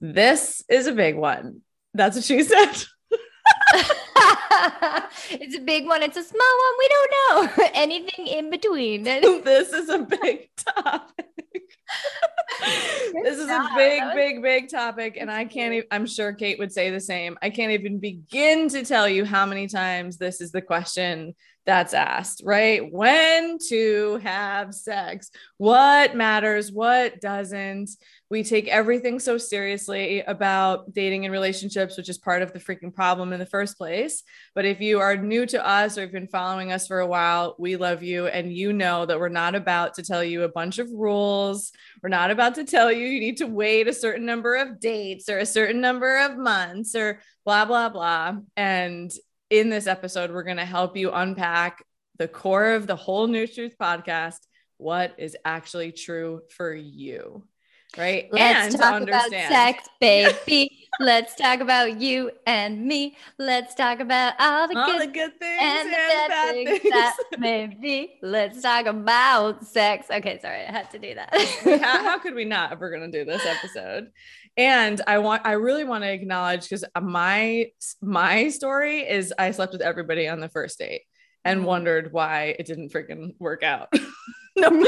This is a big one. That's what she said. it's a big one. It's a small one. We don't know. Anything in between. this is a big topic. this is a big, big, big topic. And I can't even, I'm sure Kate would say the same. I can't even begin to tell you how many times this is the question that's asked, right? When to have sex, what matters, what doesn't. We take everything so seriously about dating and relationships, which is part of the freaking problem in the first place. But if you are new to us or you've been following us for a while, we love you. And you know that we're not about to tell you a bunch of rules. We're not about to tell you you need to wait a certain number of dates or a certain number of months or blah, blah, blah. And in this episode, we're going to help you unpack the core of the whole New Truth podcast what is actually true for you right? Let's and talk about sex, baby. Let's talk about you and me. Let's talk about all the, all good, the good things and, the bad, things, things, that maybe. Let's talk about sex. Okay, sorry, I had to do that. how, how could we not if we're gonna do this episode? And I want, I really want to acknowledge because my my story is I slept with everybody on the first date and mm-hmm. wondered why it didn't freaking work out. no.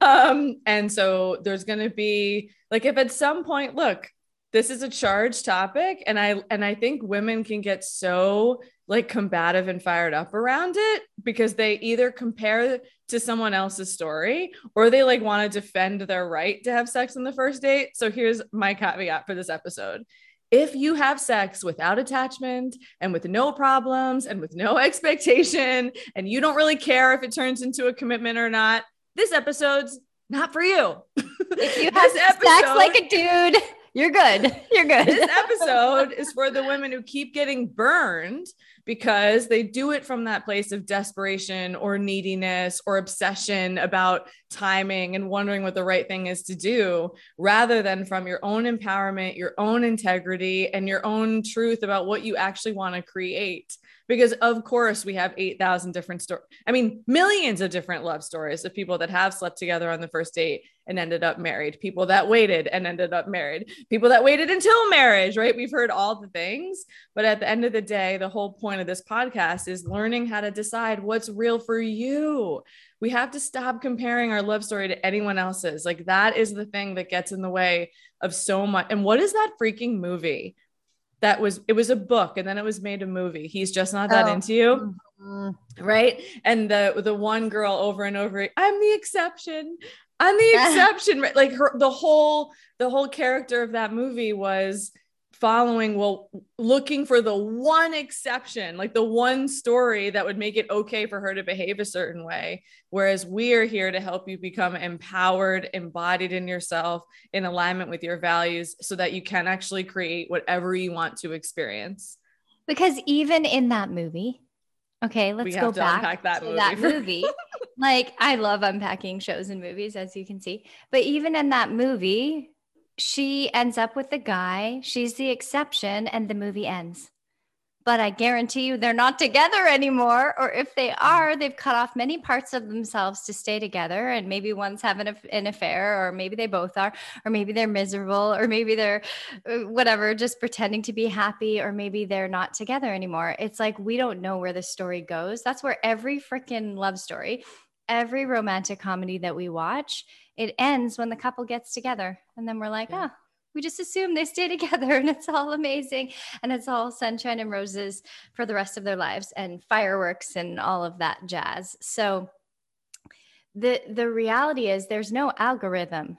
Um, and so there's going to be like if at some point, look, this is a charged topic and I and I think women can get so like combative and fired up around it because they either compare to someone else's story or they like want to defend their right to have sex on the first date. So here's my caveat for this episode if you have sex without attachment and with no problems and with no expectation, and you don't really care if it turns into a commitment or not, this episode's not for you. If you have episode, sex like a dude, you're good. You're good. this episode is for the women who keep getting burned because they do it from that place of desperation or neediness or obsession about timing and wondering what the right thing is to do rather than from your own empowerment, your own integrity, and your own truth about what you actually want to create because of course we have 8,000 different stories. I mean, millions of different love stories of people that have slept together on the first date and ended up married, people that waited and ended up married, people that waited until marriage, right? We've heard all the things, but at the end of the day, the whole point of this podcast is learning how to decide what's real for you. We have to stop comparing our love story to anyone else's. Like that is the thing that gets in the way of so much. And what is that freaking movie? That was it was a book and then it was made a movie. He's just not that oh. into you. Mm-hmm. right? And the the one girl over and over i'm the exception. I'm the exception. Like her the whole the whole character of that movie was following well looking for the one exception like the one story that would make it okay for her to behave a certain way. Whereas we are here to help you become empowered embodied in yourself in alignment with your values so that you can actually create whatever you want to experience. Because even in that movie okay let's go back to that movie, that movie. like i love unpacking shows and movies as you can see. But even in that movie she ends up with the guy. She's the exception, and the movie ends. But I guarantee you they're not together anymore. Or if they are, they've cut off many parts of themselves to stay together. And maybe one's having an affair, or maybe they both are, or maybe they're miserable, or maybe they're uh, whatever, just pretending to be happy, or maybe they're not together anymore. It's like we don't know where the story goes. That's where every freaking love story, every romantic comedy that we watch, it ends when the couple gets together and then we're like yeah. oh we just assume they stay together and it's all amazing and it's all sunshine and roses for the rest of their lives and fireworks and all of that jazz. So the the reality is there's no algorithm.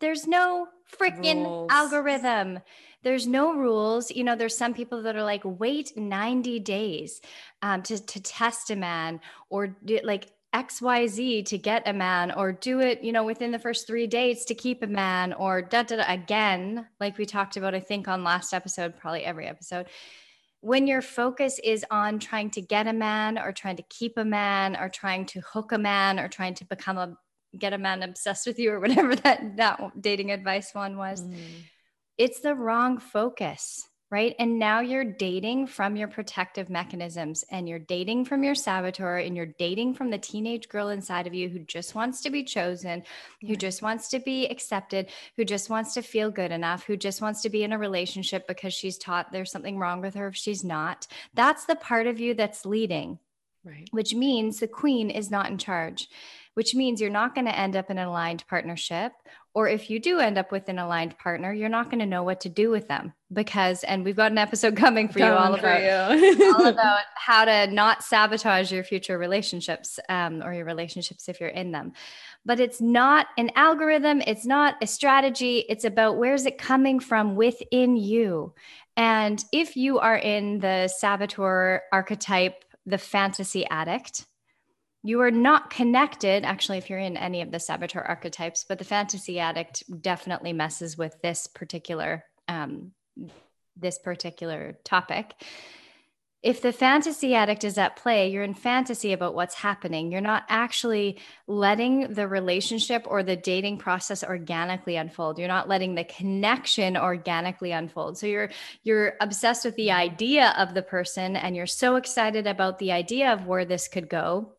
There's no freaking algorithm. There's no rules. You know, there's some people that are like, wait 90 days um, to, to test a man or do, like XYZ to get a man or do it, you know, within the first three dates to keep a man or da, da, da again, like we talked about, I think on last episode, probably every episode. When your focus is on trying to get a man or trying to keep a man or trying to hook a man or trying to become a get a man obsessed with you or whatever that that dating advice one was, mm. it's the wrong focus right? And now you're dating from your protective mechanisms and you're dating from your saboteur and you're dating from the teenage girl inside of you who just wants to be chosen, who just wants to be accepted, who just wants to feel good enough, who just wants to be in a relationship because she's taught there's something wrong with her if she's not. That's the part of you that's leading. Right. Which means the queen is not in charge which means you're not going to end up in an aligned partnership. Or if you do end up with an aligned partner, you're not going to know what to do with them because, and we've got an episode coming for you all about, you. all about how to not sabotage your future relationships um, or your relationships if you're in them. But it's not an algorithm, it's not a strategy. It's about where's it coming from within you. And if you are in the saboteur archetype, the fantasy addict, you are not connected actually if you're in any of the saboteur archetypes but the fantasy addict definitely messes with this particular um, this particular topic. If the fantasy addict is at play you're in fantasy about what's happening. You're not actually letting the relationship or the dating process organically unfold. You're not letting the connection organically unfold. So you're you're obsessed with the idea of the person and you're so excited about the idea of where this could go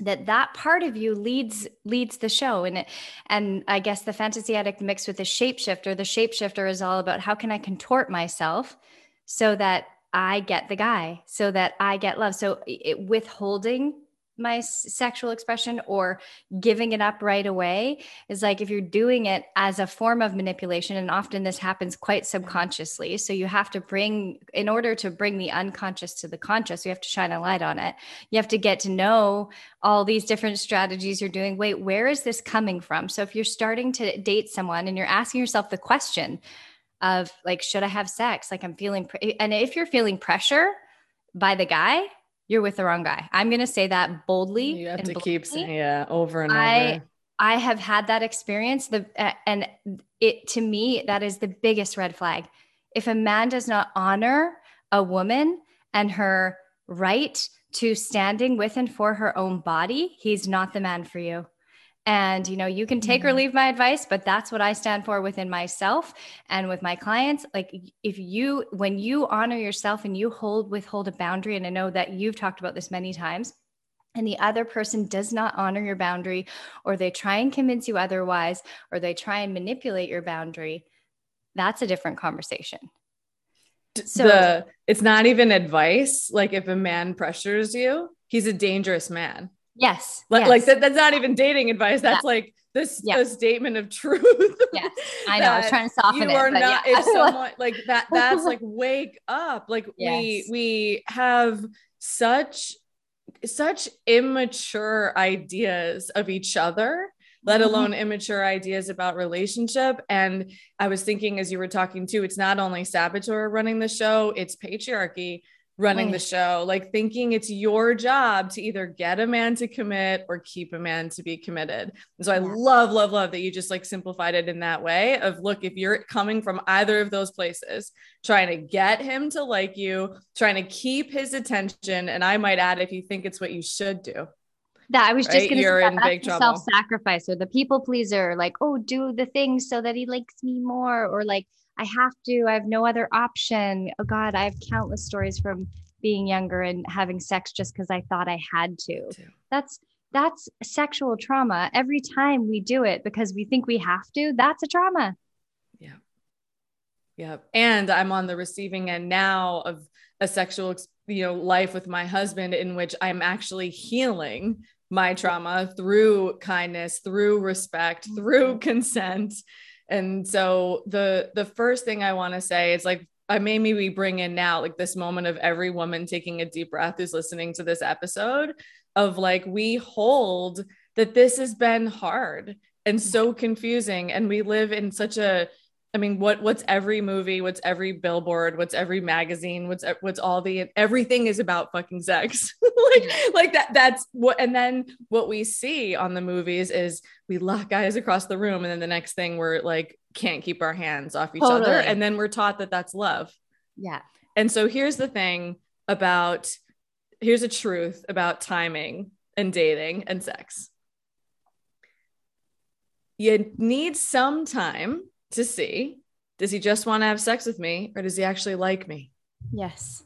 that that part of you leads leads the show. And it, and i guess the fantasy addict mixed with the shapeshifter the shapeshifter is all about how can i contort myself so that i get the guy so that i get love. So it, withholding my sexual expression or giving it up right away is like if you're doing it as a form of manipulation and often this happens quite subconsciously so you have to bring in order to bring the unconscious to the conscious you have to shine a light on it. You have to get to know all these different strategies you're doing. Wait where is this coming from? So if you're starting to date someone and you're asking yourself the question of like should i have sex? Like i'm feeling pre- and if you're feeling pressure by the guy you're with the wrong guy. I'm going to say that boldly. You have to keep saying, yeah, over and I, over. I have had that experience. The uh, and it to me that is the biggest red flag. If a man does not honor a woman and her right to standing with and for her own body, he's not the man for you. And, you know, you can take mm-hmm. or leave my advice, but that's what I stand for within myself and with my clients. Like, if you, when you honor yourself and you hold, withhold a boundary, and I know that you've talked about this many times, and the other person does not honor your boundary, or they try and convince you otherwise, or they try and manipulate your boundary, that's a different conversation. So the, it's not even advice. Like, if a man pressures you, he's a dangerous man. Yes. Like, yes. like that, that's not even dating advice. That's yeah. like this yeah. a statement of truth. Yes. I know. I was trying to soften you it. You are not yeah. if someone like that, that's like wake up. Like yes. we we have such such immature ideas of each other let mm-hmm. alone immature ideas about relationship. And I was thinking as you were talking too, it's not only saboteur running the show, it's patriarchy running the mm. show, like thinking it's your job to either get a man to commit or keep a man to be committed. And so I love, love, love that you just like simplified it in that way of look, if you're coming from either of those places, trying to get him to like you, trying to keep his attention, and I might add, if you think it's what you should do. That I was right? just going to say that, trouble. self-sacrifice or the people pleaser, like, oh, do the things so that he likes me more, or like I have to, I have no other option. Oh God, I have countless stories from being younger and having sex just because I thought I had to. That's that's sexual trauma. Every time we do it because we think we have to, that's a trauma. Yeah. Yeah. And I'm on the receiving end now of a sexual, you know, life with my husband in which I'm actually healing my trauma through kindness, through respect, through mm-hmm. consent And so the the first thing I want to say is like I maybe we bring in now like this moment of every woman taking a deep breath who's listening to this episode of like we hold that this has been hard and so confusing. And we live in such a I mean, what what's every movie? What's every billboard? What's every magazine? What's what's all the everything is about fucking sex. like like that that's what and then what we see on the movies is we lock eyes across the room and then the next thing we're like can't keep our hands off each totally. other and then we're taught that that's love. Yeah. And so here's the thing about here's a truth about timing and dating and sex. You need some time to see does he just want to have sex with me or does he actually like me? Yes.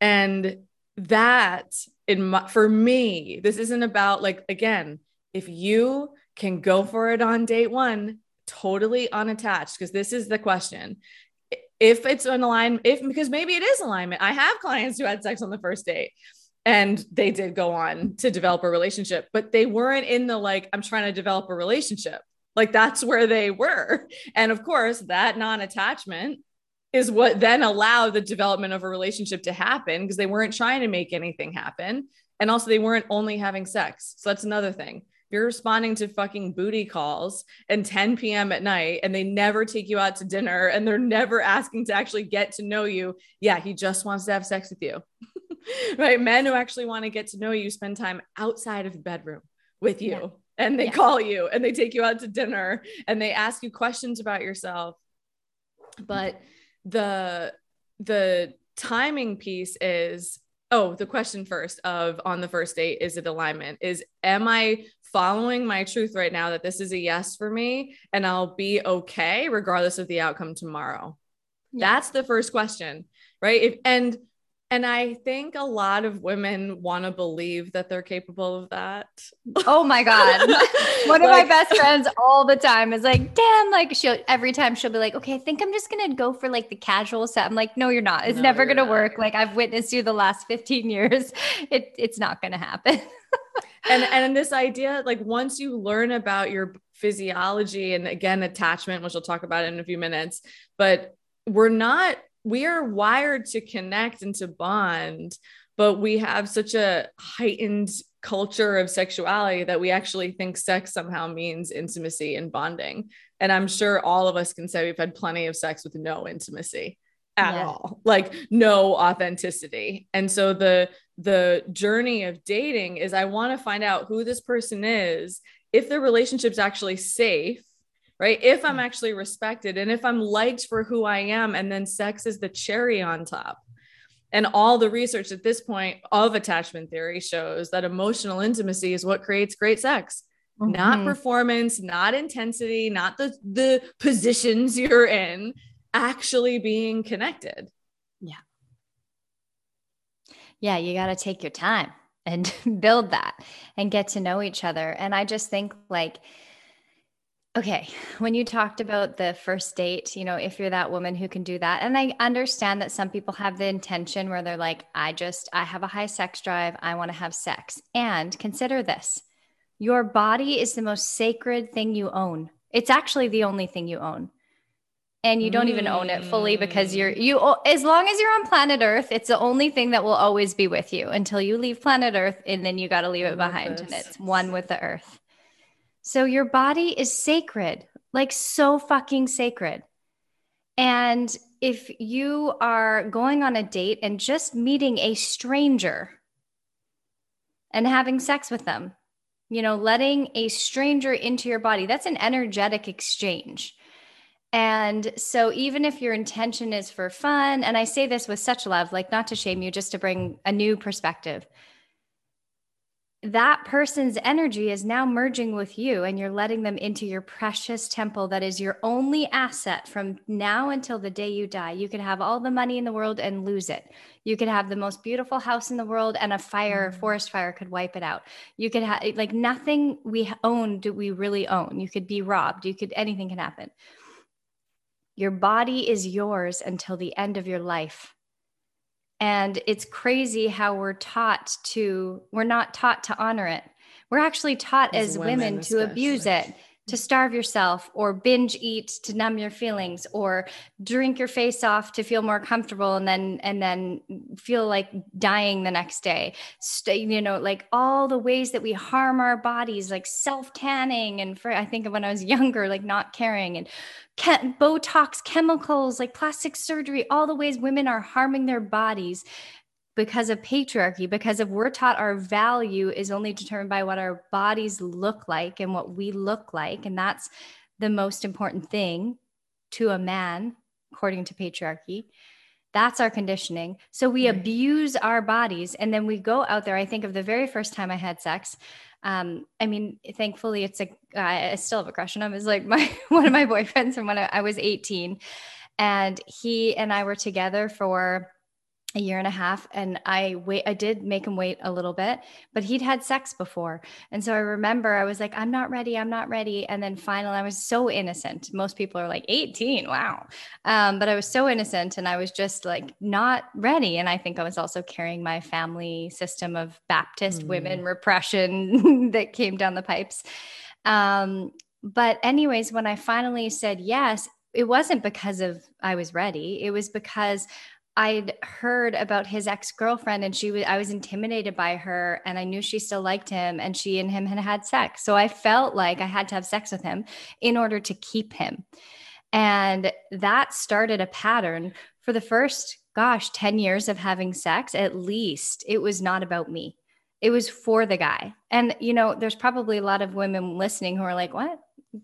And that in my, for me, this isn't about like again, if you can go for it on date 1 totally unattached because this is the question. If it's an alignment, if because maybe it is alignment. I have clients who had sex on the first date and they did go on to develop a relationship, but they weren't in the like, I'm trying to develop a relationship. Like that's where they were. And of course, that non attachment is what then allowed the development of a relationship to happen because they weren't trying to make anything happen. And also, they weren't only having sex. So that's another thing. If you're responding to fucking booty calls and 10 p.m. at night and they never take you out to dinner and they're never asking to actually get to know you, yeah, he just wants to have sex with you. right? Men who actually want to get to know you spend time outside of the bedroom with you. Yeah and they yeah. call you and they take you out to dinner and they ask you questions about yourself but the the timing piece is oh the question first of on the first date is it alignment is am i following my truth right now that this is a yes for me and i'll be okay regardless of the outcome tomorrow yeah. that's the first question right if, and and I think a lot of women want to believe that they're capable of that. Oh my God. One of like, my best friends all the time is like, damn, like she'll every time she'll be like, okay, I think I'm just gonna go for like the casual set. I'm like, no, you're not. It's no, never gonna not. work. Like I've witnessed you the last 15 years. It it's not gonna happen. and and this idea, like once you learn about your physiology and again attachment, which we'll talk about in a few minutes, but we're not we are wired to connect and to bond, but we have such a heightened culture of sexuality that we actually think sex somehow means intimacy and bonding. And I'm sure all of us can say we've had plenty of sex with no intimacy at yeah. all like no authenticity and so the the journey of dating is i want to find out who this person is if the relationship's actually safe right? If I'm actually respected and if I'm liked for who I am, and then sex is the cherry on top. And all the research at this point of attachment theory shows that emotional intimacy is what creates great sex. Mm-hmm. Not performance, not intensity, not the the positions you're in, actually being connected. Yeah. Yeah, you got to take your time and build that and get to know each other. And I just think like Okay. When you talked about the first date, you know, if you're that woman who can do that, and I understand that some people have the intention where they're like, I just, I have a high sex drive. I want to have sex. And consider this your body is the most sacred thing you own. It's actually the only thing you own. And you don't mm. even own it fully because you're, you, as long as you're on planet Earth, it's the only thing that will always be with you until you leave planet Earth. And then you got to leave it behind. And it's one with the earth. So your body is sacred, like so fucking sacred. And if you are going on a date and just meeting a stranger and having sex with them, you know, letting a stranger into your body, that's an energetic exchange. And so, even if your intention is for fun, and I say this with such love, like not to shame you, just to bring a new perspective, that person's energy is now merging with you and you're letting them into your precious temple that is your only asset from now until the day you die. You could have all the money in the world and lose it. You could have the most beautiful house in the world and a fire, mm-hmm. forest fire could wipe it out. You could have like nothing we own do we really own. You could be robbed. You could anything can happen. Your body is yours until the end of your life. And it's crazy how we're taught to, we're not taught to honor it. We're actually taught as, as women, women to abuse it, to starve yourself or binge eat to numb your feelings or drink your face off to feel more comfortable and then and then feel like dying the next day. You know like all the ways that we harm our bodies like self tanning and for i think of when i was younger like not caring and botox chemicals like plastic surgery all the ways women are harming their bodies because of patriarchy, because if we're taught our value is only determined by what our bodies look like and what we look like, and that's the most important thing to a man, according to patriarchy. That's our conditioning. So we right. abuse our bodies and then we go out there. I think of the very first time I had sex. Um, I mean, thankfully, it's a. Uh, I still have a crush on him. Is like my one of my boyfriends from when I, I was 18. And he and I were together for a year and a half and i wait i did make him wait a little bit but he'd had sex before. And so i remember i was like i'm not ready i'm not ready. And then finally i was so innocent. Most people are like 18 wow. Um, but i was so innocent and i was just like not ready. And i think i was also carrying my family system of baptist mm. women repression that came down the pipes. Um, but anyways when i finally said yes it wasn't because of I was ready. It was because I'd heard about his ex girlfriend and she was, I was intimidated by her and I knew she still liked him and she and him had had sex. So I felt like I had to have sex with him in order to keep him. And that started a pattern for the first, gosh, 10 years of having sex, at least. It was not about me, it was for the guy. And, you know, there's probably a lot of women listening who are like, what?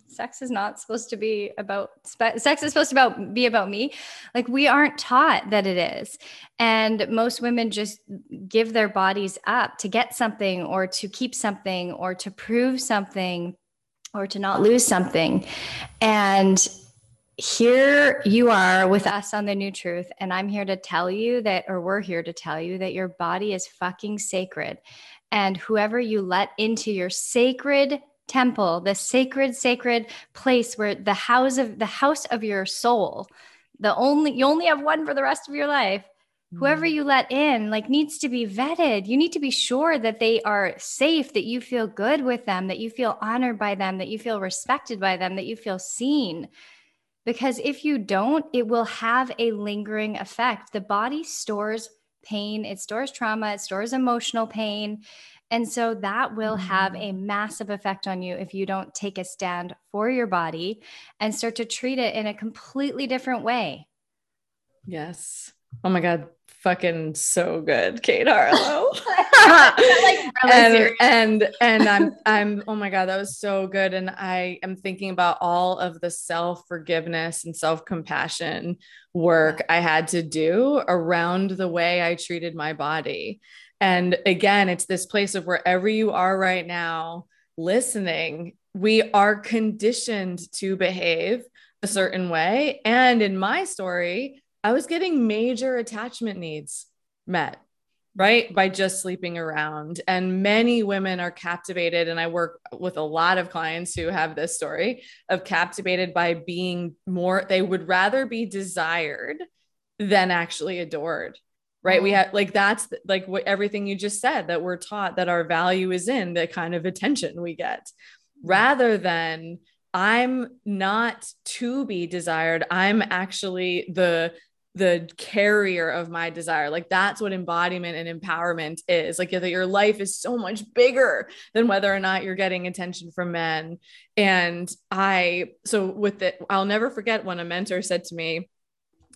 Sex is not supposed to be about sex is supposed to about be about me. Like we aren't taught that it is. And most women just give their bodies up to get something or to keep something or to prove something or to not lose something. And here you are with us on the new truth and i'm here to tell you that or we're here to tell you that your body is fucking sacred. And whoever you let into your sacred temple, the sacred, sacred place where the house of the house of your soul, the only you only have one for the rest of your life. Whoever mm. you let in, like, needs to be vetted. You need to be sure that they are safe, that you feel good with them, that you feel honored by them, that you feel respected by them, that you feel seen. Because if you don't, it will have a lingering effect. The body stores pain, it stores trauma, it stores emotional pain. And so that will have a mm. massive effect on you if you don't take a stand for your body and start to treat it in a completely different way. Yes. Oh my God. Fucking so good, Kate Harlow. like and, and and I'm I'm oh my god, that was so good. And I am thinking about all of the self-forgiveness and self-compassion work I had to do around the way I treated my body and again, it's this place of wherever you are right now, listening, we are conditioned to behave a certain way. And in my story, I was getting major attachment needs met, right? By just sleeping around. And many women are captivated. And I work with a lot of clients who have this story of captivated by being more, they would rather be desired than actually adored right? We mm-hmm. have like that's like what everything you just said that we're taught that our value is in the kind of attention we get. Rather than i'm not to be desired i'm actually the the carrier of my desire. Like that's what embodiment and empowerment is. Like that your life is so much bigger than whether or not you're getting attention from men. And i so with it i'll never forget when a mentor said to me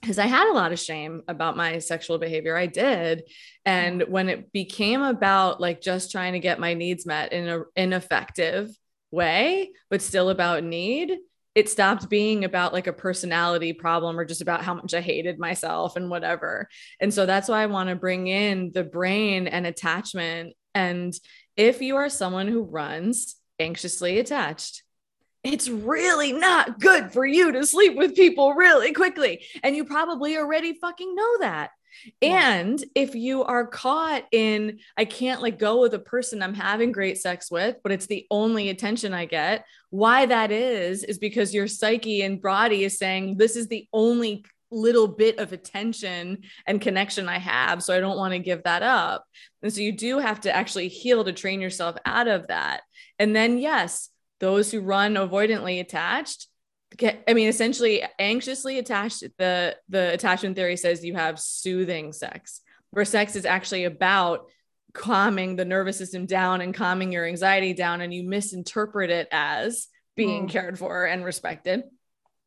because I had a lot of shame about my sexual behavior. I did. And mm-hmm. when it became about like just trying to get my needs met in an ineffective way, but still about need, it stopped being about like a personality problem or just about how much I hated myself and whatever. And so that's why I want to bring in the brain and attachment. And if you are someone who runs anxiously attached, it's really not good for you to sleep with people really quickly. And you probably already fucking know that. And if you are caught in, I can't let go of the person I'm having great sex with, but it's the only attention I get, why that is, is because your psyche and body is saying, this is the only little bit of attention and connection I have. So I don't want to give that up. And so you do have to actually heal to train yourself out of that. And then, yes, those who run avoidantly attached get, I mean, essentially anxiously attached. The, the attachment theory says you have soothing sex, where sex is actually about calming the nervous system down and calming your anxiety down. And you misinterpret it as being mm. cared for and respected.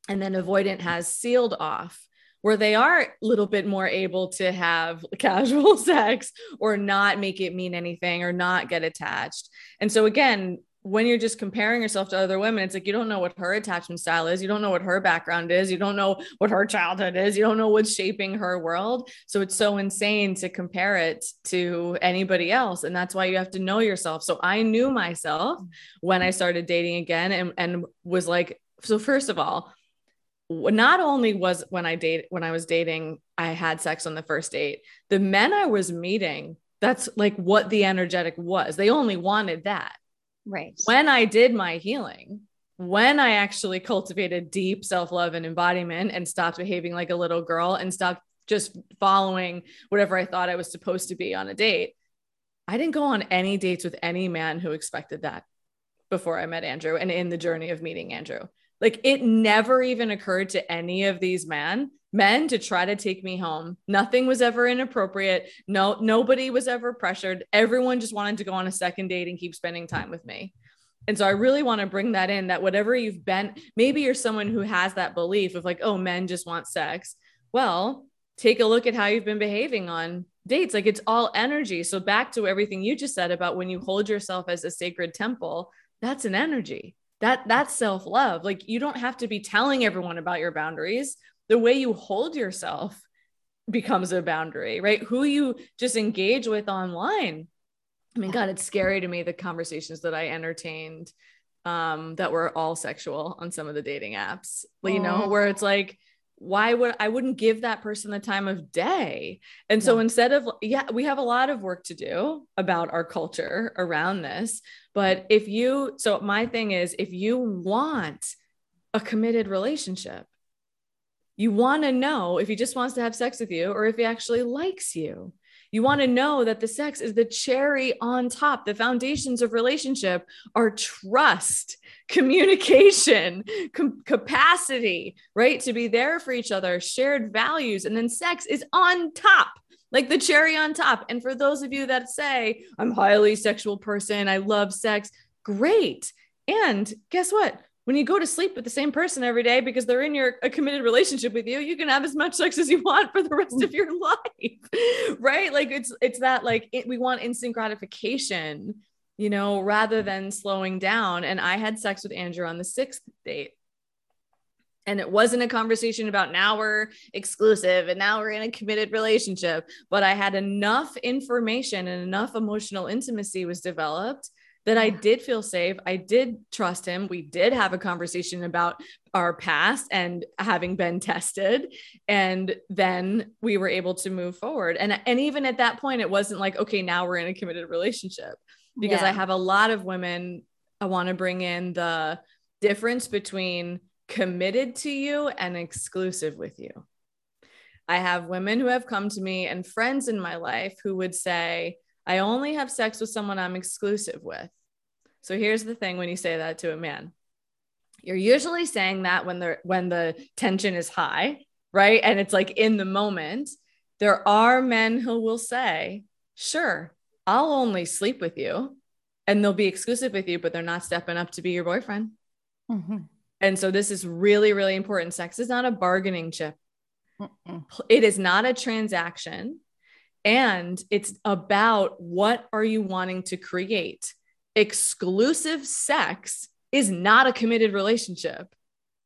And then avoidant has sealed off where they are a little bit more able to have casual sex or not make it mean anything or not get attached. And so again, when you're just comparing yourself to other women, it's like you don't know what her attachment style is. You don't know what her background is. You don't know what her childhood is. You don't know what's shaping her world. So it's so insane to compare it to anybody else. And that's why you have to know yourself. So I knew myself when I started dating again and, and was like, so first of all, not only was when I date when I was dating, I had sex on the first date, the men I was meeting, that's like what the energetic was. They only wanted that Right. When I did my healing, when I actually cultivated deep self love and embodiment and stopped behaving like a little girl and stopped just following whatever I thought I was supposed to be on a date, I didn't go on any dates with any man who expected that before I met Andrew and in the journey of meeting Andrew. Like it never even occurred to any of these men men to try to take me home. Nothing was ever inappropriate. No, nobody was ever pressured. Everyone just wanted to go on a second date and keep spending time with me. And so I really want to bring that in that whatever you've been, maybe you're someone who has that belief of like, oh, men just want sex. Well, take a look at how you've been behaving on dates. Like it's all energy. So back to everything you just said about when you hold yourself as a sacred temple, that's an energy. That that's self-love. Like you don't have to be telling everyone about your boundaries the way you hold yourself becomes a boundary, right? Who you just engage with online. I mean, God, it's scary to me the conversations that I entertained um, that were all sexual on some of the dating apps, you know, where it's like, why would I wouldn't give that person the time of day? And so yeah. instead of, yeah, we have a lot of work to do about our culture around this. But if you, so my thing is, if you want a committed relationship, you want to know if he just wants to have sex with you or if he actually likes you. You want to know that the sex is the cherry on top. The foundations of relationship are trust, communication, com- capacity, right? To be there for each other, shared values, and then sex is on top like the cherry on top. And for those of you that say, I'm highly sexual person, I love sex, great. And guess what? When you go to sleep with the same person every day because they're in your a committed relationship with you, you can have as much sex as you want for the rest of mm. your life. right? Like it's it's that like it, we want instant gratification, you know, rather than slowing down. And I had sex with Andrew on the sixth date. And it wasn't a conversation about now we're exclusive and now we're in a committed relationship. But I had enough information and enough emotional intimacy was developed that I did feel safe. I did trust him. We did have a conversation about our past and having been tested. And then we were able to move forward. And, and even at that point, it wasn't like, okay, now we're in a committed relationship because yeah. I have a lot of women. I want to bring in the difference between committed to you and exclusive with you. I have women who have come to me and friends in my life who would say, I only have sex with someone I'm exclusive with. So here's the thing when you say that to a man. You're usually saying that when the when the tension is high, right? And it's like in the moment. There are men who will say, "Sure, I'll only sleep with you." And they'll be exclusive with you, but they're not stepping up to be your boyfriend. Mm-hmm. And so this is really, really important. Sex is not a bargaining chip. Mm-mm. It is not a transaction. And it's about what are you wanting to create? Exclusive sex is not a committed relationship.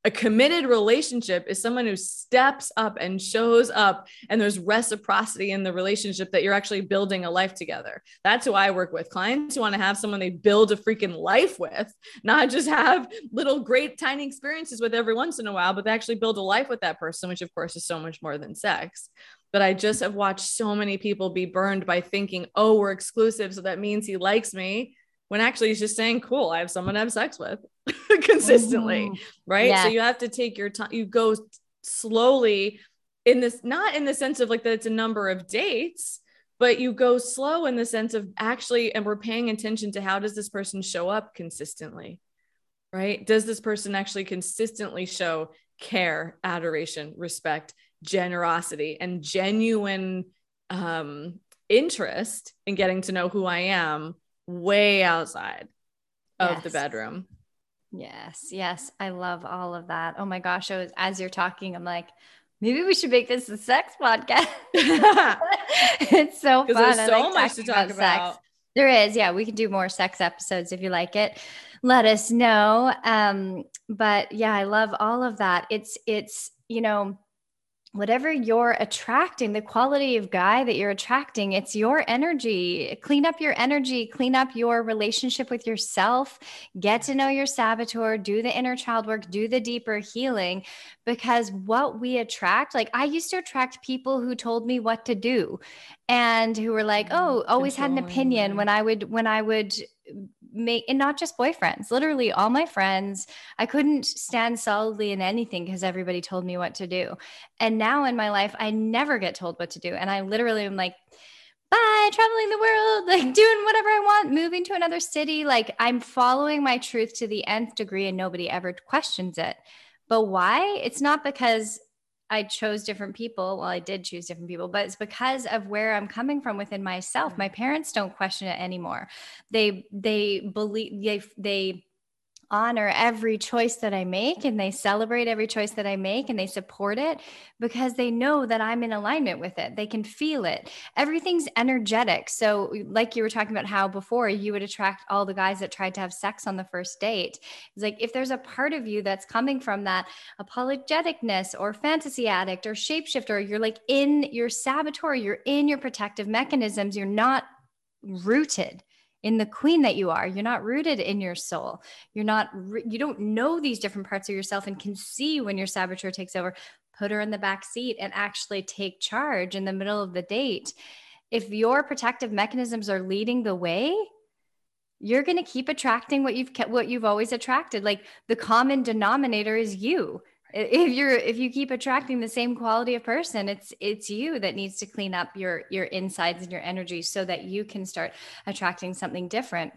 A committed relationship is someone who steps up and shows up, and there's reciprocity in the relationship that you're actually building a life together. That's who I work with clients who want to have someone they build a freaking life with, not just have little great tiny experiences with every once in a while, but they actually build a life with that person, which of course is so much more than sex. But I just have watched so many people be burned by thinking, oh, we're exclusive. So that means he likes me when actually he's just saying, cool, I have someone to have sex with consistently. Mm-hmm. Right. Yeah. So you have to take your time, you go slowly in this, not in the sense of like that it's a number of dates, but you go slow in the sense of actually, and we're paying attention to how does this person show up consistently? right? Does this person actually consistently show care, adoration, respect, generosity, and genuine um, interest in getting to know who I am way outside of yes. the bedroom? Yes, yes. I love all of that. Oh my gosh. Was, as you're talking, I'm like, maybe we should make this a sex podcast. it's so fun. There's so like much to talk about. about. There is. Yeah. We can do more sex episodes if you like it. Let us know. Um, but yeah, I love all of that. It's, it's, you know, whatever you're attracting, the quality of guy that you're attracting, it's your energy. Clean up your energy, clean up your relationship with yourself, get to know your saboteur, do the inner child work, do the deeper healing. Because what we attract, like I used to attract people who told me what to do and who were like, oh, always had an opinion when I would, when I would make and not just boyfriends literally all my friends i couldn't stand solidly in anything because everybody told me what to do. And now in my life i never get told what to do. And i literally am like bye traveling the world like doing whatever i want moving to another city. Like i'm following my truth to the nth degree and nobody ever questions it. But why? It's not because I chose different people. Well, I did choose different people, but it's because of where I'm coming from within myself. Mm-hmm. My parents don't question it anymore. They they believe they they honor every choice that I make and they celebrate every choice that I make and they support it because they know that I'm in alignment with it. They can feel it. Everything's energetic. So, like you were talking about how before you would attract all the guys that tried to have sex on the first date. It's like if there's a part of you that's coming from that apologeticness or fantasy addict or shapeshifter, you're like in your saboteur, you're in your protective mechanisms, you're not rooted in the queen that you are. You're not rooted in your soul. You're not you don't know these different parts of yourself and can see when your saboteur takes over. Put her in the back seat and actually take charge in the middle of the date. If your protective mechanisms are leading the way you're going to keep attracting what you've kept what you've always attracted. Like the common denominator is you if you're if you keep attracting the same quality of person it's it's you that needs to clean up your your insides and your energy so that you can start attracting something different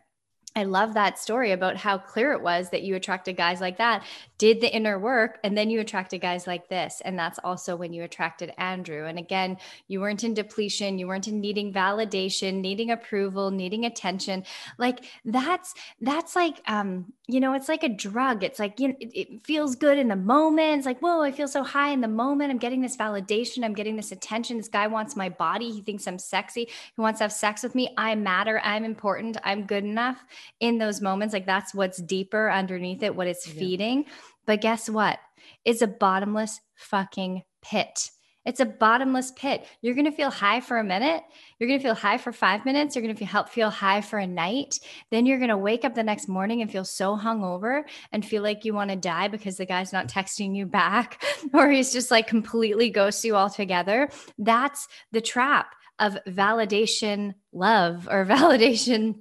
I love that story about how clear it was that you attracted guys like that, did the inner work, and then you attracted guys like this. And that's also when you attracted Andrew. And again, you weren't in depletion, you weren't in needing validation, needing approval, needing attention. Like that's that's like um, you know, it's like a drug. It's like you know, it, it feels good in the moment. It's like, whoa, I feel so high in the moment. I'm getting this validation, I'm getting this attention. This guy wants my body, he thinks I'm sexy, he wants to have sex with me. I matter, I'm important, I'm good enough in those moments like that's what's deeper underneath it what it's feeding but guess what it's a bottomless fucking pit it's a bottomless pit. You're going to feel high for a minute. You're going to feel high for five minutes. You're going to help feel high for a night. Then you're going to wake up the next morning and feel so hungover and feel like you want to die because the guy's not texting you back or he's just like completely ghosts you altogether. That's the trap of validation love or validation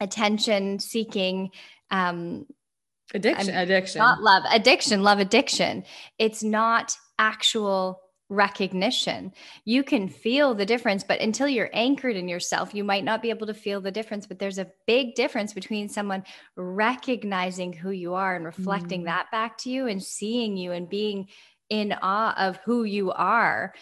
attention seeking um addiction I'm, addiction. not love addiction love addiction. It's not actual recognition. You can feel the difference but until you're anchored in yourself you might not be able to feel the difference but there's a big difference between someone recognizing who you are and reflecting mm. that back to you and seeing you and being in awe of who you are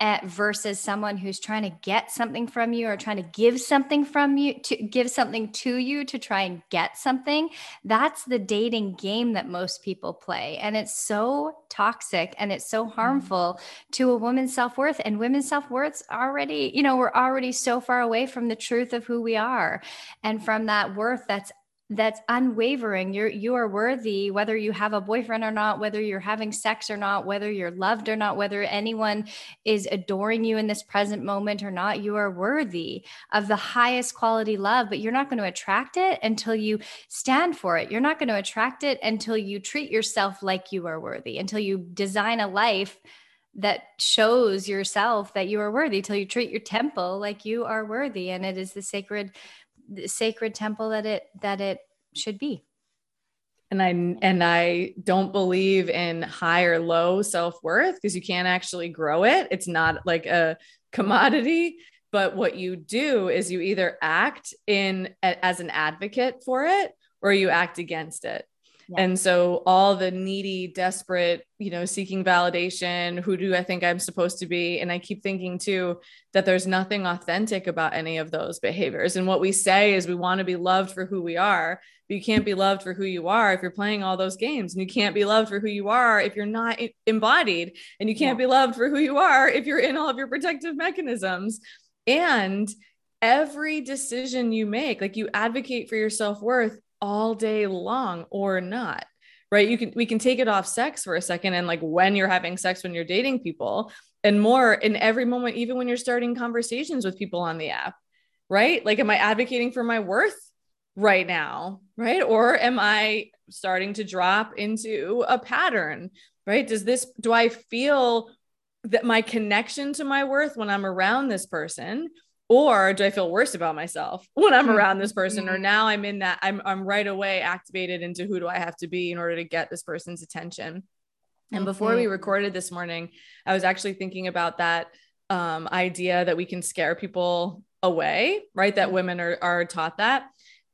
at versus someone who's trying to get something from you or trying to give something from you to give something to you to try and get something that's the dating game that most people play and it's so toxic and it's so mm-hmm. harmful mm. to a woman's self-worth and women's self-worth's already you know we're already so far away from the truth of who we are and from that worth that's that's unwavering. You're you are worthy whether you have a boyfriend or not whether you're having sex or not whether you're loved or not whether anyone is adoring you in this present moment or not you are worthy of the highest quality love but you're not going to attract it until you stand for it. You're not going to attract it until you treat yourself like you are worthy until you design a life that shows yourself that you are worthy till you treat your temple like you are worthy and it is the sacred sacred temple that it that it should be. And i and i don't believe in high or low self-worth because you can't actually grow it. It's not like a commodity. But what you do is you either act in as an advocate for it or you act against it Yeah. And so all the needy, desperate, you know, seeking validation, who do I think I'm supposed to be? And I keep thinking too that there's nothing authentic about any of those behaviors. And what we say is we want to be loved for who we are, but you can't be loved for who you are if you're playing all those games. And you can't be loved for who you are if you're not embodied. And you can't yeah. be loved for who you are if you're in all of your protective mechanisms. And every decision you make, like you advocate for your self worth all day long or not right? You can we can take it off sex for a second and like when you're having sex when you're dating people and more in every moment even when you're starting conversations with people on the app right? Like am i advocating for my worth right now right? Or am i starting to drop into a pattern right? Does this do i feel that my connection to my worth when i'm around this person or do i feel worse about myself when i'm around this person or mm-hmm. now i'm in that i'm i'm right away activated into who do i have to be in order to get this person's attention. And before we recorded this morning i was actually thinking about that um, idea that we can scare people away right? That women are, are taught that.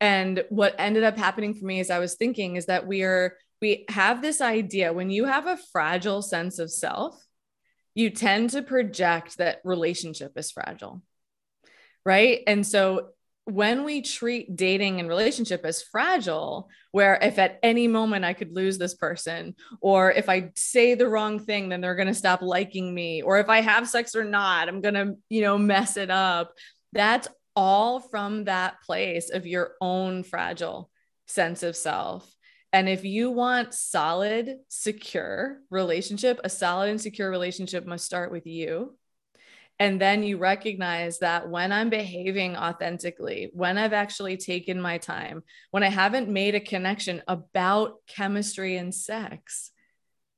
And what ended up happening for me as i was thinking is that we are we have this idea when you have a fragile sense of self you tend to project that relationship is fragile right? And so when we treat dating and relationship as fragile, where if at any moment I could lose this person, or if I say the wrong thing, then they're going to stop liking me, or if I have sex or not, I'm going to, you know, mess it up. That's all from that place of your own fragile sense of self. And if you want solid, secure relationship, a solid and secure relationship must start with you and then you recognize that when I'm behaving authentically, when I've actually taken my time, when I haven't made a connection about chemistry and sex,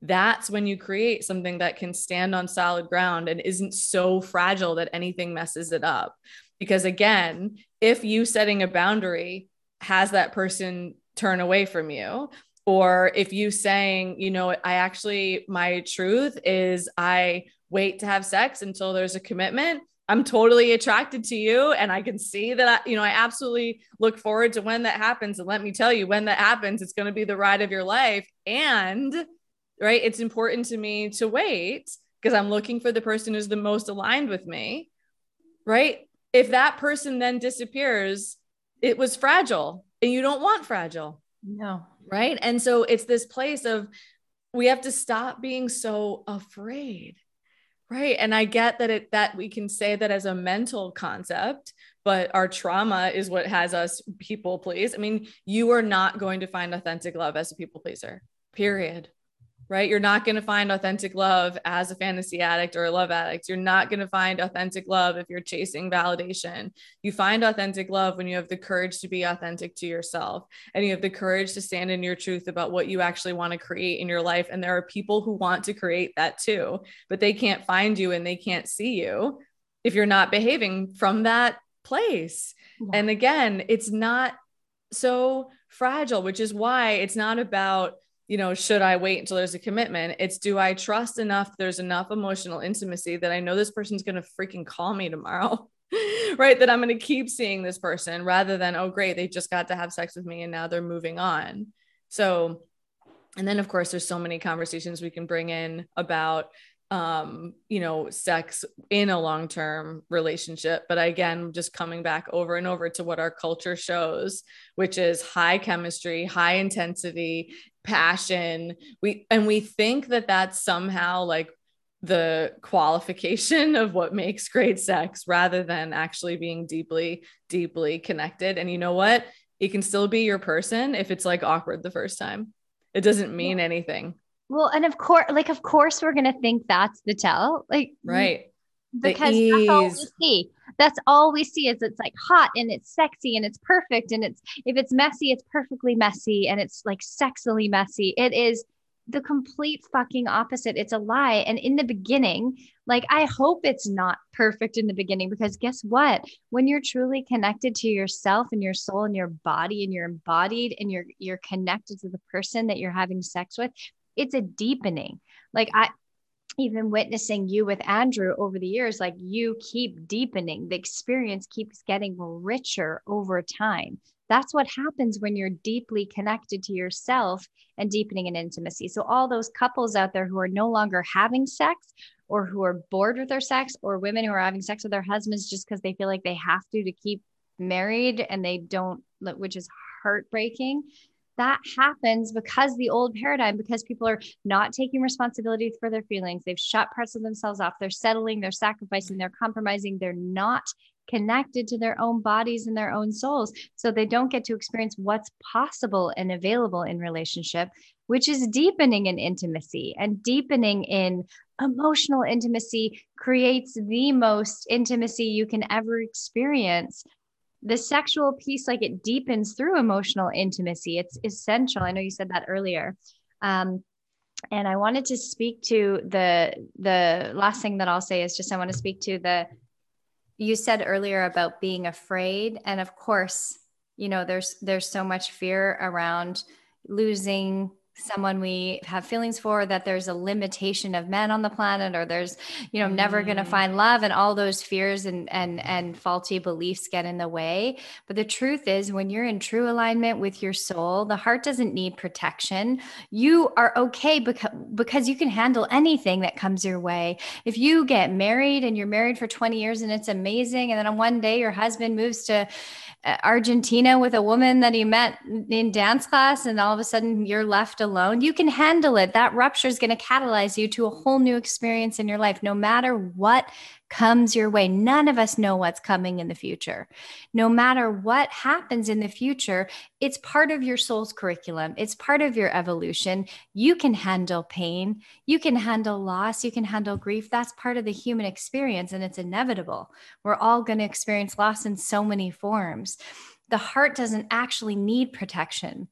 that's when you create something that can stand on solid ground and isn't so fragile that anything messes it up. Because again, if you setting a boundary has that person turn away from you, or if you saying, you know, I actually, my truth is I wait to have sex until there's a commitment. I'm totally attracted to you. And I can see that I, you know I absolutely look forward to when that happens. And let me tell you when that happens it's going to be the ride of your life. And right it's important to me to wait because I'm looking for the person who's the most aligned with me right? If that person then disappears it was fragile and you don't want fragile. No. Right? And so it's this place of we have to stop being so afraid Right. And I get that it that we can say that as a mental concept, but our trauma is what has us people please. I mean, you are not going to find authentic love as a people pleaser. Period right? You're not going to find authentic love as a fantasy addict or a love addict. You're not going to find authentic love if you're chasing validation. You find authentic love when you have the courage to be authentic to yourself and you have the courage to stand in your truth about what you actually want to create in your life. And there are people who want to create that too, but they can't find you and they can't see you if you're not behaving from that place. Yeah. And again, it's not so fragile, which is why it's not about you know, should I wait until there's a commitment? It's do I trust enough? There's enough emotional intimacy that I know this person's going to freaking call me tomorrow, right? That I'm going to keep seeing this person rather than, oh, great, they just got to have sex with me and now they're moving on. So, and then of course, there's so many conversations we can bring in about um you know sex in a long-term relationship. But again just coming back over and over to what our culture shows which is high chemistry high intensity passion. We and we think that that's somehow like the qualification of what makes great sex rather than actually being deeply deeply connected. And you know what? It can still be your person if it's like awkward the first time. It doesn't mean anything well, and of course, like, of course, we're going to think that's the tell. Like, right. Because that's all we see. That's all we see is it's like hot and it's sexy and it's perfect. And it's, if it's messy, it's perfectly messy and it's like sexily messy. It is the complete fucking opposite. It's a lie. And in the beginning, like I hope it's not perfect in the beginning because guess what? When you're truly connected to yourself and your soul and your body and you're embodied and you're you're connected to the person that you're having sex with, it's a deepening. Like I even witnessing you with Andrew over the years, like you keep deepening, the experience keeps getting richer over time. That's what happens when you're deeply connected to yourself and deepening in intimacy. So, all those couples out there who are no longer having sex or who are bored with their sex, or women who are having sex with their husbands just because they feel like they have to to keep married and they don't, which is heartbreaking. That happens because the old paradigm, because people are not taking responsibility for their feelings. They've shut parts of themselves off. They're settling, they're sacrificing, they're compromising, they're not connected to their own bodies and their own souls. So they don't get to experience what's possible and available in relationship, which is deepening in intimacy and deepening in emotional intimacy creates the most intimacy you can ever experience. The sexual piece, like it deepens through emotional intimacy. It's essential. I know you said that earlier. Um, and I wanted to speak to the the last thing that I'll say is just I want to speak to the you said earlier about being afraid and of course you know there's there's so much fear around losing someone we have feelings for that there's a limitation of men on the planet or there's you know never going to mm. find love and all those fears and and and faulty beliefs get in the way. But the truth is when you're in true alignment with your soul the heart doesn't need protection. You are okay because because you can handle anything that comes your way. If you get married and you're married for 20 years and it's amazing and then on one day your husband moves to Argentina with a woman that he met in dance class and all of a sudden you're left alone, you can handle it. That rupture is going to catalyze you to a whole new experience in your life, no matter what comes your way. None of us know what's coming in the future. No matter what happens in the future, it's part of your soul's curriculum, it's part of your evolution. You can handle pain, you can handle loss, you can handle grief. That's part of the human experience, and it's inevitable. We're all going to experience loss in so many forms. The heart doesn't actually need protection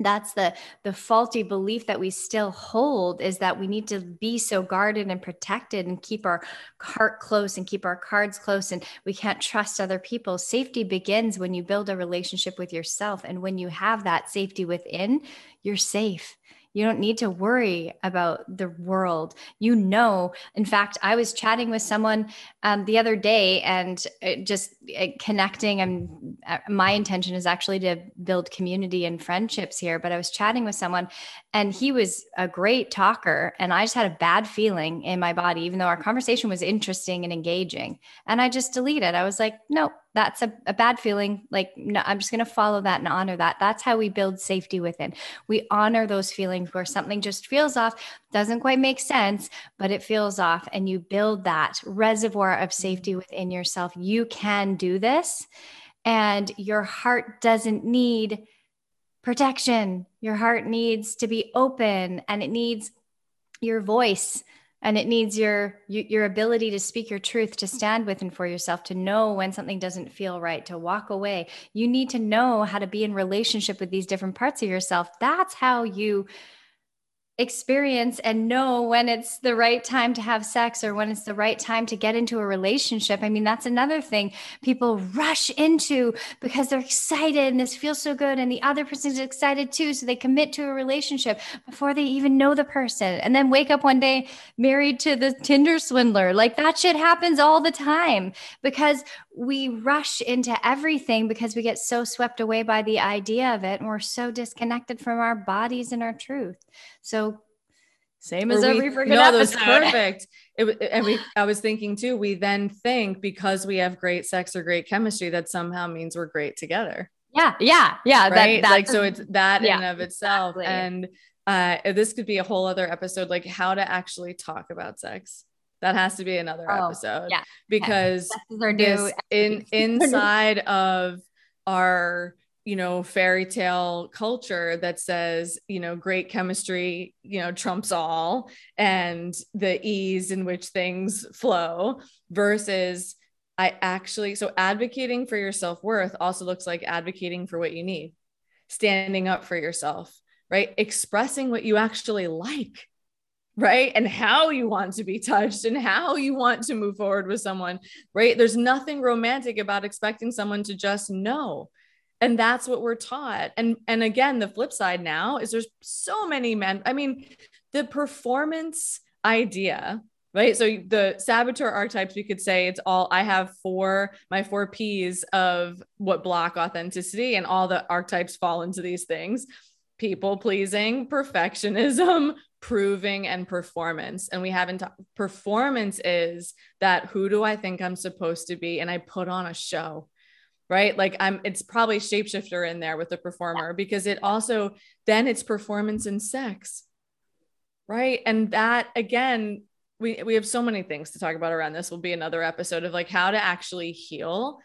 that's the the faulty belief that we still hold is that we need to be so guarded and protected and keep our heart close and keep our cards close and we can't trust other people. Safety begins when you build a relationship with yourself and when you have that safety within you're safe you don't need to worry about the world. You know, in fact, I was chatting with someone um, the other day and just connecting. And uh, my intention is actually to build community and friendships here. But I was chatting with someone and he was a great talker. And I just had a bad feeling in my body, even though our conversation was interesting and engaging. And I just deleted. I was like, nope, that's a, a bad feeling. Like, no, I'm just going to follow that and honor that. That's how we build safety within. We honor those feelings where something just feels off, doesn't quite make sense, but it feels off. And you build that reservoir of safety within yourself. You can do this, and your heart doesn't need protection. Your heart needs to be open and it needs your voice and it needs your your ability to speak your truth to stand with and for yourself to know when something doesn't feel right to walk away you need to know how to be in relationship with these different parts of yourself that's how you experience and know when it's the right time to have sex or when it's the right time to get into a relationship. I mean, that's another thing people rush into because they're excited and this feels so good and the other person's excited too, so they commit to a relationship before they even know the person and then wake up one day married to the Tinder swindler. Like that shit happens all the time because we rush into everything because we get so swept away by the idea of it and we're so disconnected from our bodies and our truth. So same as every freaking no, episode. was perfect. It, and we, I was thinking too, we then think because we have great sex or great chemistry, that somehow means we're great together. Yeah. Yeah. Yeah. Right. That, like, so it's that yeah, in of itself. Exactly. And uh, this could be a whole other episode, like how to actually talk about sex. That has to be another oh, episode. Yeah. Because this in inside of our you know fairy tale culture that says you know great chemistry you know trumps all and the ease in which things flow versus i actually so advocating for your self-worth also looks like advocating for what you need standing up for yourself right expressing what you actually like right? And how you want to be touched and how you want to move forward with someone, right? There's nothing romantic about expecting someone to just know. And that's what we're taught. And and again, the flip side now is there's so many men. I mean, the performance idea right? So the saboteur archetypes, we could say it's all I have four, my four P's of what block authenticity, and all the archetypes fall into these things people pleasing, perfectionism, proving, and performance. And we haven't, t- performance is that who do I think I'm supposed to be? And I put on a show right? Like i'm it's probably shapeshifter in there with the performer because it also then it's performance and sex right? And that again we we have so many things to talk about around this. Will be another episode of like how to actually heal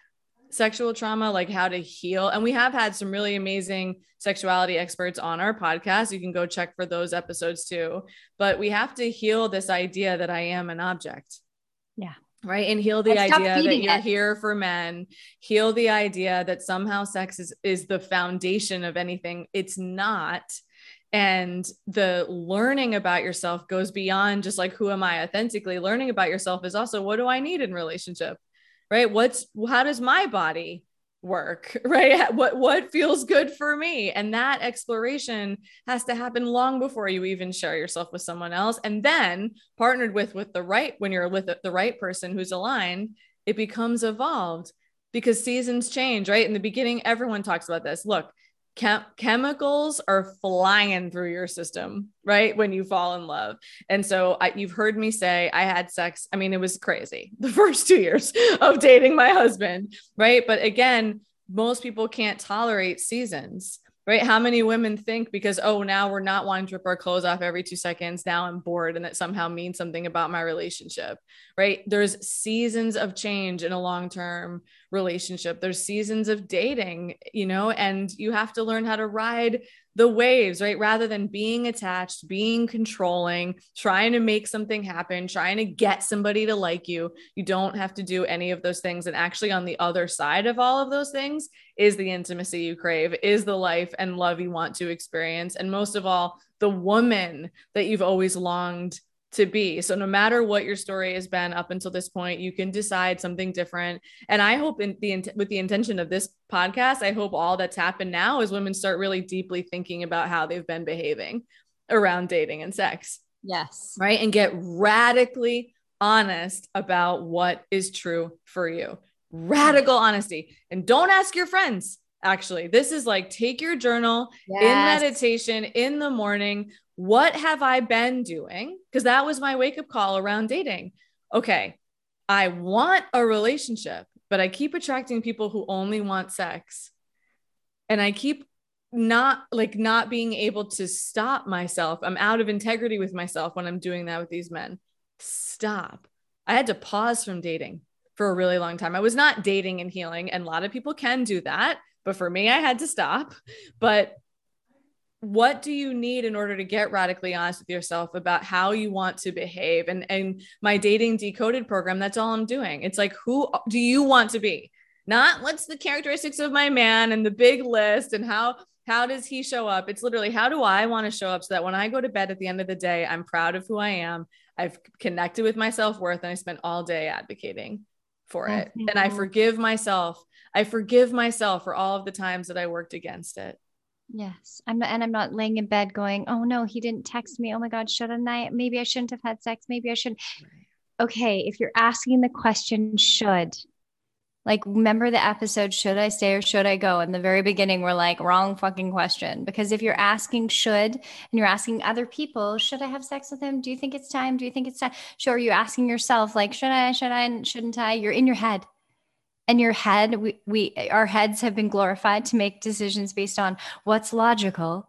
sexual trauma like how to heal. And we have had some really amazing sexuality experts on our podcast. You can go check for those episodes too. But we have to heal this idea that i am an object. Yeah right? And heal the idea that you're it. here for men. Heal the idea that somehow sex is is the foundation of anything. It's not. And the learning about yourself goes beyond just like who am i authentically? Learning about yourself is also what do i need in relationship? Right? What's how does my body work right? What what feels good for me? And that exploration has to happen long before you even share yourself with someone else. And then partnered with with the right when you're with the right person who's aligned it becomes evolved because seasons change right? In the beginning everyone talks about this. Look Chem- chemicals are flying through your system right when you fall in love and so I, you've heard me say i had sex i mean it was crazy the first two years of dating my husband right but again most people can't tolerate seasons right? How many women think because, oh, now we're not wanting to rip our clothes off every two seconds. Now I'm bored and that somehow means something about my relationship, right? There's seasons of change in a long term relationship. There's seasons of dating, you know, and you have to learn how to ride the waves, right? Rather than being attached, being controlling, trying to make something happen, trying to get somebody to like you. You don't have to do any of those things. And actually, on the other side of all of those things is the intimacy you crave, is the life and love you want to experience. And most of all, the woman that you've always longed to be. So no matter what your story has been up until this point, you can decide something different. And I hope in the with the intention of this podcast, I hope all that's happened now is women start really deeply thinking about how they've been behaving around dating and sex. Yes. Right? And get radically honest about what is true for you. Radical honesty. And don't ask your friends actually. This is like take your journal yes. in meditation in the morning what have I been doing? Because that was my wake up call around dating. Okay, I want a relationship, but I keep attracting people who only want sex. And I keep not like not being able to stop myself. I'm out of integrity with myself when I'm doing that with these men. Stop. I had to pause from dating for a really long time. I was not dating and healing, and a lot of people can do that. But for me, I had to stop. But what do you need in order to get radically honest with yourself about how you want to behave and and my dating decoded program that's all i'm doing. It's like who do you want to be? Not what's the characteristics of my man and the big list and how how does he show up? It's literally how do i want to show up so that when i go to bed at the end of the day i'm proud of who i am. I've connected with my self-worth and i spent all day advocating for it. Mm-hmm. and i forgive myself. I forgive myself for all of the times that i worked against it Yes. I'm not, and I'm not laying in bed going, oh no, he didn't text me. Oh my God, shouldn't I? Maybe I shouldn't have had sex. Maybe I should. Right. Okay. If you're asking the question, should, like, remember the episode, should I stay or should I go? In the very beginning, we're like, wrong fucking question. Because if you're asking should, and you're asking other people, should I have sex with him? Do you think it's time? Do you think it's time? Sure. You're asking yourself, like, should I, should I, shouldn't I? You're in your head and your head we, we our heads have been glorified to make decisions based on what's logical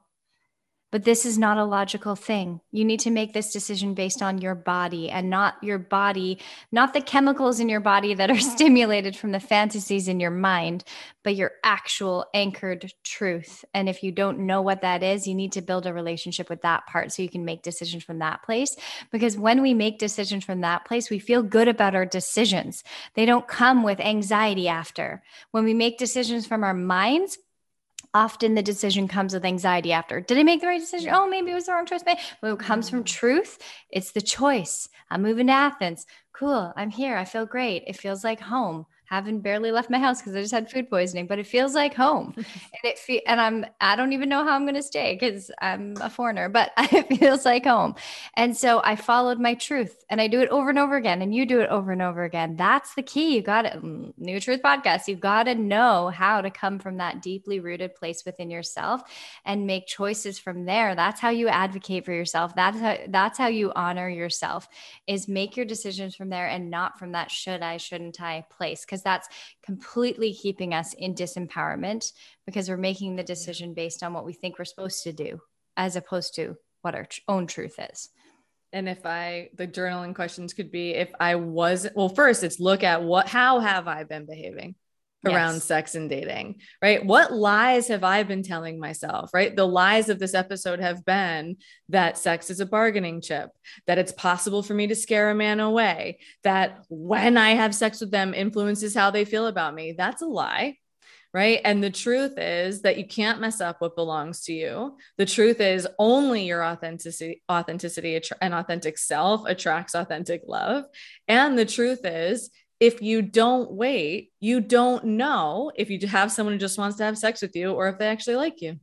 but this is not a logical thing. You need to make this decision based on your body and not your body, not the chemicals in your body that are stimulated from the fantasies in your mind, but your actual anchored truth. And if you don't know what that is, you need to build a relationship with that part so you can make decisions from that place. Because when we make decisions from that place, we feel good about our decisions. They don't come with anxiety after. When we make decisions from our minds, often the decision comes with anxiety after. Did I make the right decision? Oh, maybe it was the wrong choice. But when it comes from mm. truth, it's the choice. I'm moving to Athens. Cool. I'm here. I feel great. It feels like home. Haven't barely left my house because I just had food poisoning, but it feels like home. and it fe- and I'm I don't even know how I'm gonna stay because I'm a foreigner, but it feels like home. And so I followed my truth and I do it over and over again. And you do it over and over again. That's the key. You got it. Mm, New Truth Podcast. You got to know how to come from that deeply rooted place within yourself and make choices from there. That's how you advocate for yourself. That's how that's how you honor yourself is make your decisions from there and not from that should I, shouldn't I place. Cause that's completely keeping us in disempowerment because we're making the decision based on what we think we're supposed to do as opposed to what our own truth is. And if I, the journaling questions could be if I was, well, first it's look at what, how have I been behaving? Around yes. sex and dating, right? What lies have I been telling myself, right? The lies of this episode have been that sex is a bargaining chip, that it's possible for me to scare a man away, that when I have sex with them influences how they feel about me. That's a lie. Right. And the truth is that you can't mess up what belongs to you. The truth is only your authenticity, authenticity and authentic self attracts authentic love. And the truth is if you don't wait, you don't know if you have someone who just wants to have sex with you or if they actually like you.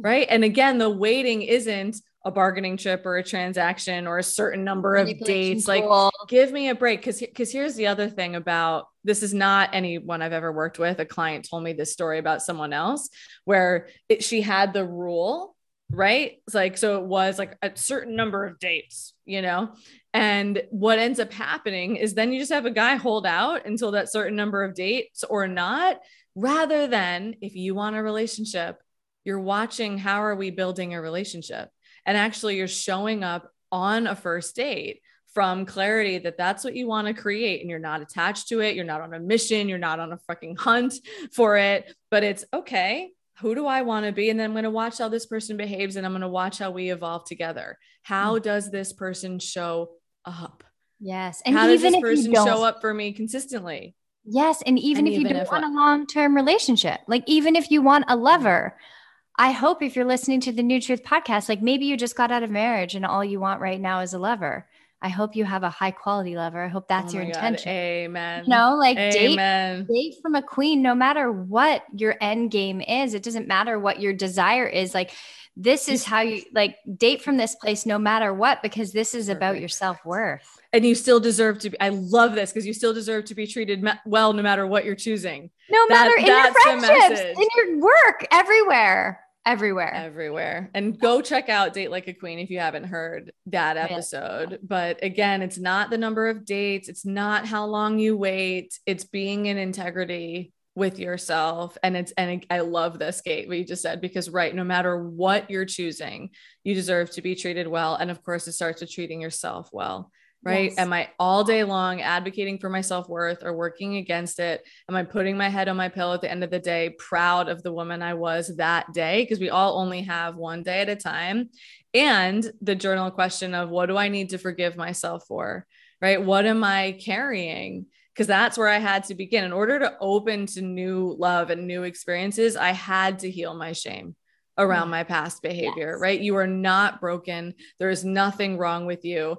Right. And again, the waiting isn't a bargaining chip or a transaction or a certain number of dates. Like, give me a break. Cause, cause here's the other thing about this is not anyone I've ever worked with. A client told me this story about someone else where it, she had the rule right? It's like, so it was like a certain number of dates, you know? And what ends up happening is then you just have a guy hold out until that certain number of dates or not, rather than if you want a relationship, you're watching how are we building a relationship? And actually, you're showing up on a first date from clarity that that's what you want to create and you're not attached to it. You're not on a mission. You're not on a fucking hunt for it, but it's okay who do I want to be? And then I'm going to watch how this person behaves and I'm going to watch how we evolve together. How mm. does this person show up? Yes. And how does this person show up for me consistently? Yes. And even and if even you don't if want a long term relationship, like even if you want a lover, I hope if you're listening to the New Truth podcast, like maybe you just got out of marriage and all you want right now is a lover. I hope you have a high quality lover. I hope oh that's oh your intention. God. Amen. You know, like Amen. date, date from a queen, no matter what your end game is. It doesn't matter what your desire is. Like this is how you like date from this place, no matter what, because this is Perfect. about your self worth. And you still deserve to be. I love this because you still deserve to be treated well, no matter what you're choosing. No that, matter in your friendships, in your work, everywhere everywhere. Everywhere. And go check out date like a queen if you haven't heard that oh, episode. But again it's not the number of dates. It's not how long you wait. It's being in integrity with yourself. And it's and i love this Kate what you just said because right no matter what you're choosing you deserve to be treated well. And of course it starts with treating yourself well right? Yes. Am I all day long advocating for my self worth or working against it? Am I putting my head on my pillow at the end of the day, proud of the woman I was that day? Because we all only have one day at a time. And the journal question of what do I need to forgive myself for, right? What am I carrying? Because that's where I had to begin. In order to open to new love and new experiences, I had to heal my shame around mm. my past behavior, yes. right? You are not broken. There is nothing wrong with you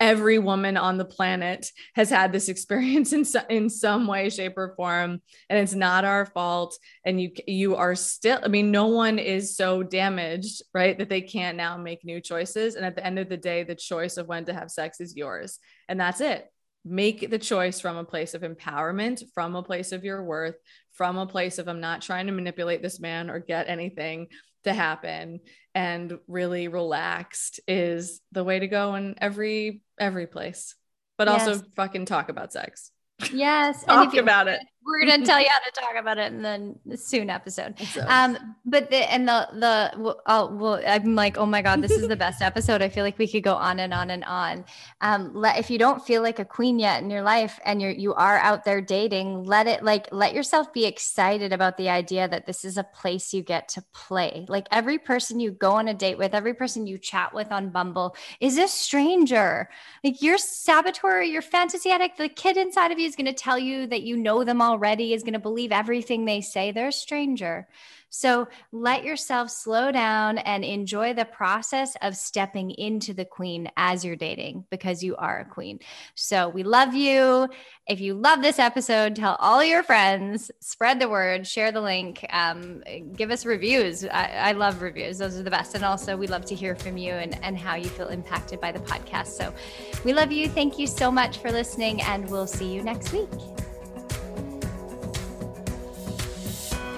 every woman on the planet has had this experience in, so, in some way shape or form and it's not our fault and you you are still i mean no one is so damaged right that they can't now make new choices and at the end of the day the choice of when to have sex is yours and that's it. Make the choice from a place of empowerment from a place of your worth from a place of i'm not trying to manipulate this man or get anything to happen and really relaxed is the way to go in every every place but yes. also fucking talk about sex yes talk about it we're going to tell you how to talk about it in the soon episode. So. Um, but the, and the, the, I'll, well, I'm like, oh my God, this is the best episode. I feel like we could go on and on and on. Um, let, if you don't feel like a queen yet in your life and you're, you are out there dating, let it like, let yourself be excited about the idea that this is a place you get to play. Like every person you go on a date with, every person you chat with on Bumble is a stranger. Like your saboteur, your fantasy addict, the kid inside of you is going to tell you that you know them all already is going to believe everything they say. They're a stranger. So let yourself slow down and enjoy the process of stepping into the queen as you're dating because you are a queen. So we love you. If you love this episode, tell all your friends, spread the word, share the link, um, give us reviews. I, I, love reviews, those are the best. And also, we love to hear from you and, and how you feel impacted by the podcast. So we love you. Thank you so much for listening, and we'll see you next week.